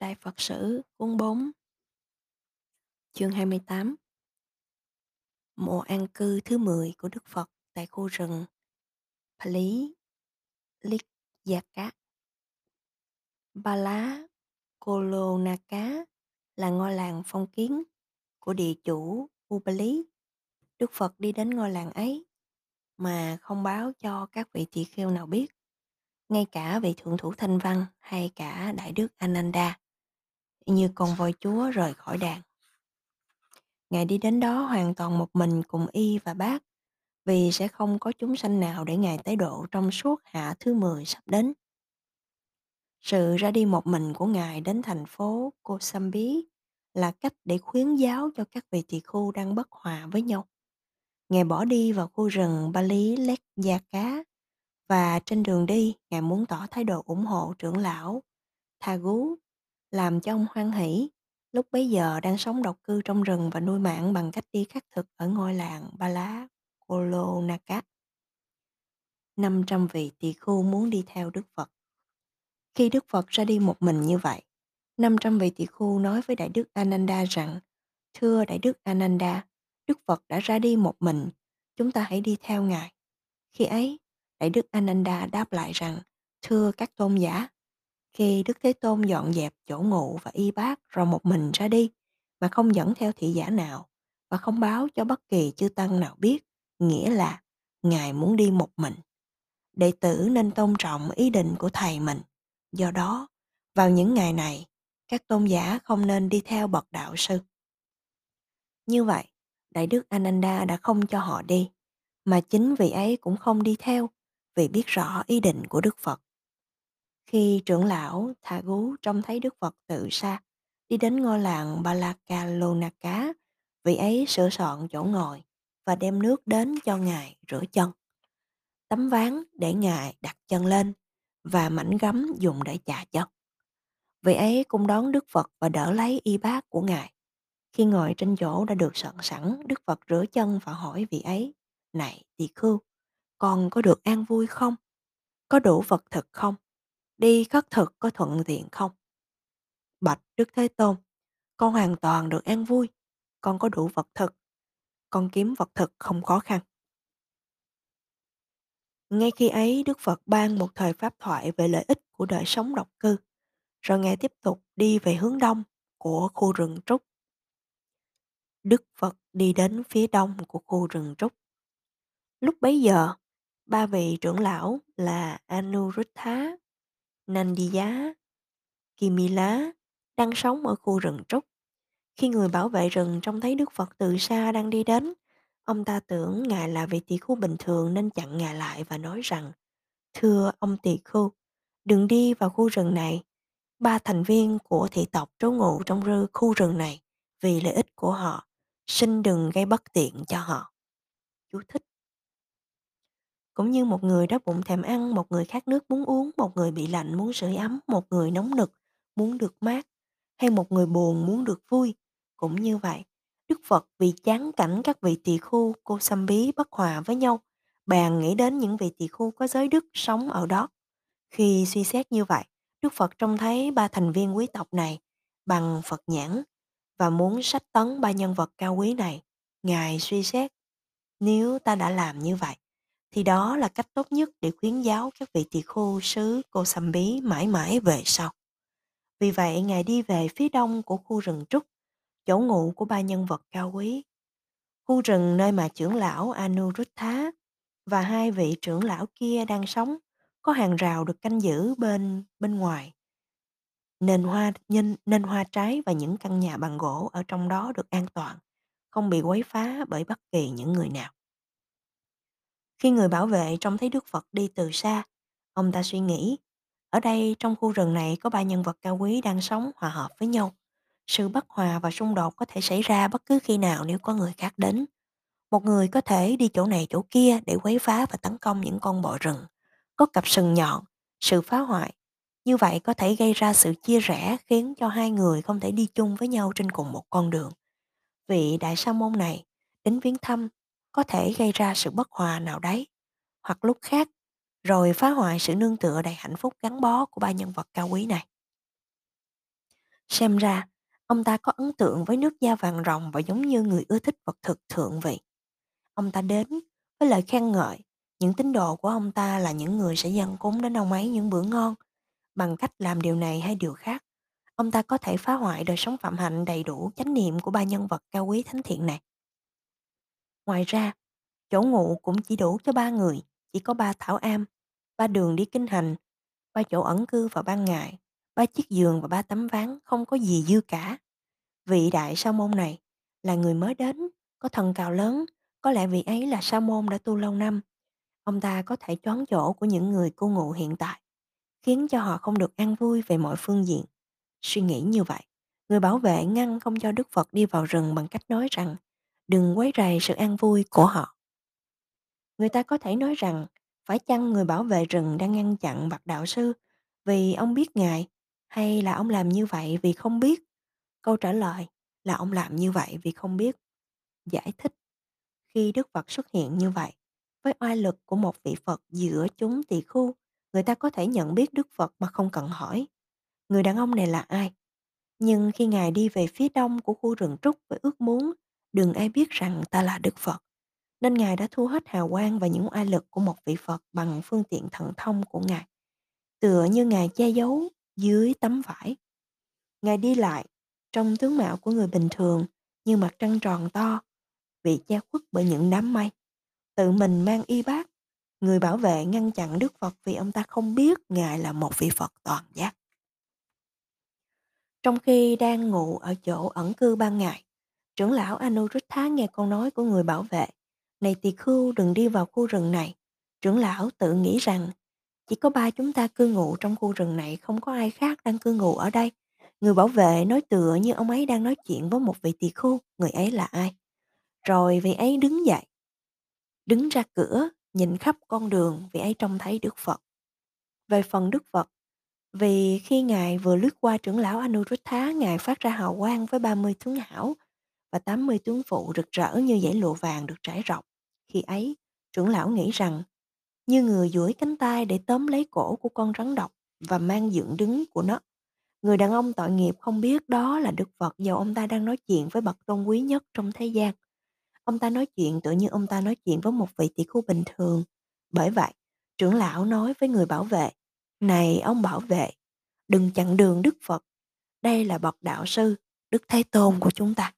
Đại Phật Sử Cuốn 4 Chương 28 Mộ an cư thứ 10 của Đức Phật tại khu rừng Pali Likyaka Ba Lá Kolonaka là ngôi làng phong kiến của địa chủ Ubali. Đức Phật đi đến ngôi làng ấy mà không báo cho các vị tỳ kheo nào biết, ngay cả vị thượng thủ thanh văn hay cả đại đức Ananda, như con voi chúa rời khỏi đàn. Ngài đi đến đó hoàn toàn một mình cùng y và bác, vì sẽ không có chúng sanh nào để Ngài tế độ trong suốt hạ thứ 10 sắp đến. Sự ra đi một mình của Ngài đến thành phố Kosambi là cách để khuyến giáo cho các vị tỳ khu đang bất hòa với nhau. Ngài bỏ đi vào khu rừng Bali Lek Gia Cá và trên đường đi, Ngài muốn tỏ thái độ ủng hộ trưởng lão Thagu, làm cho ông hoan hỷ Lúc bấy giờ đang sống độc cư trong rừng và nuôi mạng bằng cách đi khắc thực ở ngôi làng Ba Lá, Kolonaka. 500 vị tỳ khu muốn đi theo Đức Phật. Khi Đức Phật ra đi một mình như vậy, 500 vị tỳ khu nói với Đại Đức Ananda rằng, Thưa Đại Đức Ananda, Đức Phật đã ra đi một mình, chúng ta hãy đi theo Ngài. Khi ấy, Đại Đức Ananda đáp lại rằng, Thưa các tôn giả, khi Đức Thế Tôn dọn dẹp chỗ ngụ và y bát rồi một mình ra đi, mà không dẫn theo thị giả nào và không báo cho bất kỳ chư tăng nào biết, nghĩa là Ngài muốn đi một mình. Đệ tử nên tôn trọng ý định của thầy mình. Do đó, vào những ngày này, các tôn giả không nên đi theo bậc đạo sư. Như vậy, Đại Đức Ananda đã không cho họ đi, mà chính vì ấy cũng không đi theo, vì biết rõ ý định của Đức Phật. Khi trưởng lão Thà Gú trông thấy Đức Phật tự xa, đi đến ngôi làng Balakalonaka, vị ấy sửa soạn chỗ ngồi và đem nước đến cho Ngài rửa chân. Tấm ván để Ngài đặt chân lên và mảnh gấm dùng để chà chân. Vị ấy cũng đón Đức Phật và đỡ lấy y bát của Ngài. Khi ngồi trên chỗ đã được soạn sẵn, Đức Phật rửa chân và hỏi vị ấy, Này tỳ khưu, con có được an vui không? Có đủ vật thực không? Đi khất thực có thuận tiện không? Bạch Đức Thế Tôn, con hoàn toàn được an vui, con có đủ vật thực, con kiếm vật thực không khó khăn. Ngay khi ấy, Đức Phật ban một thời pháp thoại về lợi ích của đời sống độc cư, rồi Ngài tiếp tục đi về hướng đông của khu rừng trúc. Đức Phật đi đến phía đông của khu rừng trúc. Lúc bấy giờ, ba vị trưởng lão là Anuruddha, Nandiya, Kimila đang sống ở khu rừng trúc. Khi người bảo vệ rừng trông thấy Đức Phật từ xa đang đi đến, ông ta tưởng Ngài là vị tỳ khu bình thường nên chặn Ngài lại và nói rằng Thưa ông tỳ khu, đừng đi vào khu rừng này. Ba thành viên của thị tộc trú ngụ trong rư khu rừng này vì lợi ích của họ, xin đừng gây bất tiện cho họ. Chú thích cũng như một người đói bụng thèm ăn, một người khát nước muốn uống, một người bị lạnh muốn sưởi ấm, một người nóng nực muốn được mát, hay một người buồn muốn được vui. Cũng như vậy, Đức Phật vì chán cảnh các vị tỳ khu cô xăm bí bất hòa với nhau, bèn nghĩ đến những vị tỳ khu có giới đức sống ở đó. Khi suy xét như vậy, Đức Phật trông thấy ba thành viên quý tộc này bằng Phật nhãn và muốn sách tấn ba nhân vật cao quý này. Ngài suy xét, nếu ta đã làm như vậy, thì đó là cách tốt nhất để khuyến giáo các vị tỳ khưu xứ Cô Sầm Bí mãi mãi về sau. Vì vậy, Ngài đi về phía đông của khu rừng trúc, chỗ ngụ của ba nhân vật cao quý. Khu rừng nơi mà trưởng lão Anuruddha và hai vị trưởng lão kia đang sống có hàng rào được canh giữ bên bên ngoài. Nền hoa nhân nên hoa trái và những căn nhà bằng gỗ ở trong đó được an toàn, không bị quấy phá bởi bất kỳ những người nào. Khi người bảo vệ trông thấy Đức Phật đi từ xa, ông ta suy nghĩ, ở đây trong khu rừng này có ba nhân vật cao quý đang sống hòa hợp với nhau. Sự bất hòa và xung đột có thể xảy ra bất cứ khi nào nếu có người khác đến. Một người có thể đi chỗ này chỗ kia để quấy phá và tấn công những con bò rừng. Có cặp sừng nhọn, sự phá hoại. Như vậy có thể gây ra sự chia rẽ khiến cho hai người không thể đi chung với nhau trên cùng một con đường. Vị đại sa môn này đến viếng thăm có thể gây ra sự bất hòa nào đấy, hoặc lúc khác, rồi phá hoại sự nương tựa đầy hạnh phúc gắn bó của ba nhân vật cao quý này. Xem ra, ông ta có ấn tượng với nước da vàng rồng và giống như người ưa thích vật thực thượng vị. Ông ta đến với lời khen ngợi, những tín đồ của ông ta là những người sẽ dâng cúng đến ông ấy những bữa ngon. Bằng cách làm điều này hay điều khác, ông ta có thể phá hoại đời sống phạm hạnh đầy đủ chánh niệm của ba nhân vật cao quý thánh thiện này. Ngoài ra, chỗ ngụ cũng chỉ đủ cho ba người, chỉ có ba thảo am, ba đường đi kinh hành, ba chỗ ẩn cư vào ban ngày, ba chiếc giường và ba tấm ván không có gì dư cả. Vị đại sa môn này là người mới đến, có thần cào lớn, có lẽ vị ấy là sa môn đã tu lâu năm. Ông ta có thể choán chỗ của những người cư ngụ hiện tại, khiến cho họ không được an vui về mọi phương diện. Suy nghĩ như vậy, người bảo vệ ngăn không cho Đức Phật đi vào rừng bằng cách nói rằng đừng quấy rầy sự an vui của họ. Người ta có thể nói rằng, phải chăng người bảo vệ rừng đang ngăn chặn bậc đạo sư vì ông biết ngài, hay là ông làm như vậy vì không biết? Câu trả lời là ông làm như vậy vì không biết. Giải thích, khi Đức Phật xuất hiện như vậy, với oai lực của một vị Phật giữa chúng tỳ khu người ta có thể nhận biết Đức Phật mà không cần hỏi, người đàn ông này là ai. Nhưng khi Ngài đi về phía đông của khu rừng trúc với ước muốn đừng ai biết rằng ta là Đức Phật, nên Ngài đã thu hết hào quang và những oai lực của một vị Phật bằng phương tiện thần thông của Ngài, tựa như Ngài che giấu dưới tấm vải. Ngài đi lại trong tướng mạo của người bình thường như mặt trăng tròn to, bị che khuất bởi những đám mây. Tự mình mang y bát, người bảo vệ ngăn chặn Đức Phật vì ông ta không biết Ngài là một vị Phật toàn giác. Trong khi đang ngủ ở chỗ ẩn cư ban ngày, trưởng lão Anuruddha nghe câu nói của người bảo vệ. Này tỳ khưu đừng đi vào khu rừng này. Trưởng lão tự nghĩ rằng chỉ có ba chúng ta cư ngụ trong khu rừng này không có ai khác đang cư ngụ ở đây. Người bảo vệ nói tựa như ông ấy đang nói chuyện với một vị tỳ khưu, người ấy là ai? Rồi vị ấy đứng dậy, đứng ra cửa, nhìn khắp con đường vị ấy trông thấy Đức Phật. Về phần Đức Phật, vì khi Ngài vừa lướt qua trưởng lão Anuruddha, Ngài phát ra hào quang với 30 tướng hảo và 80 tướng phụ rực rỡ như dãy lụa vàng được trải rộng. Khi ấy, trưởng lão nghĩ rằng như người duỗi cánh tay để tóm lấy cổ của con rắn độc và mang dựng đứng của nó. Người đàn ông tội nghiệp không biết đó là Đức Phật dầu ông ta đang nói chuyện với bậc tôn quý nhất trong thế gian. Ông ta nói chuyện tự như ông ta nói chuyện với một vị tỷ khu bình thường. Bởi vậy, trưởng lão nói với người bảo vệ, Này ông bảo vệ, đừng chặn đường Đức Phật. Đây là bậc đạo sư, Đức Thế Tôn của chúng ta.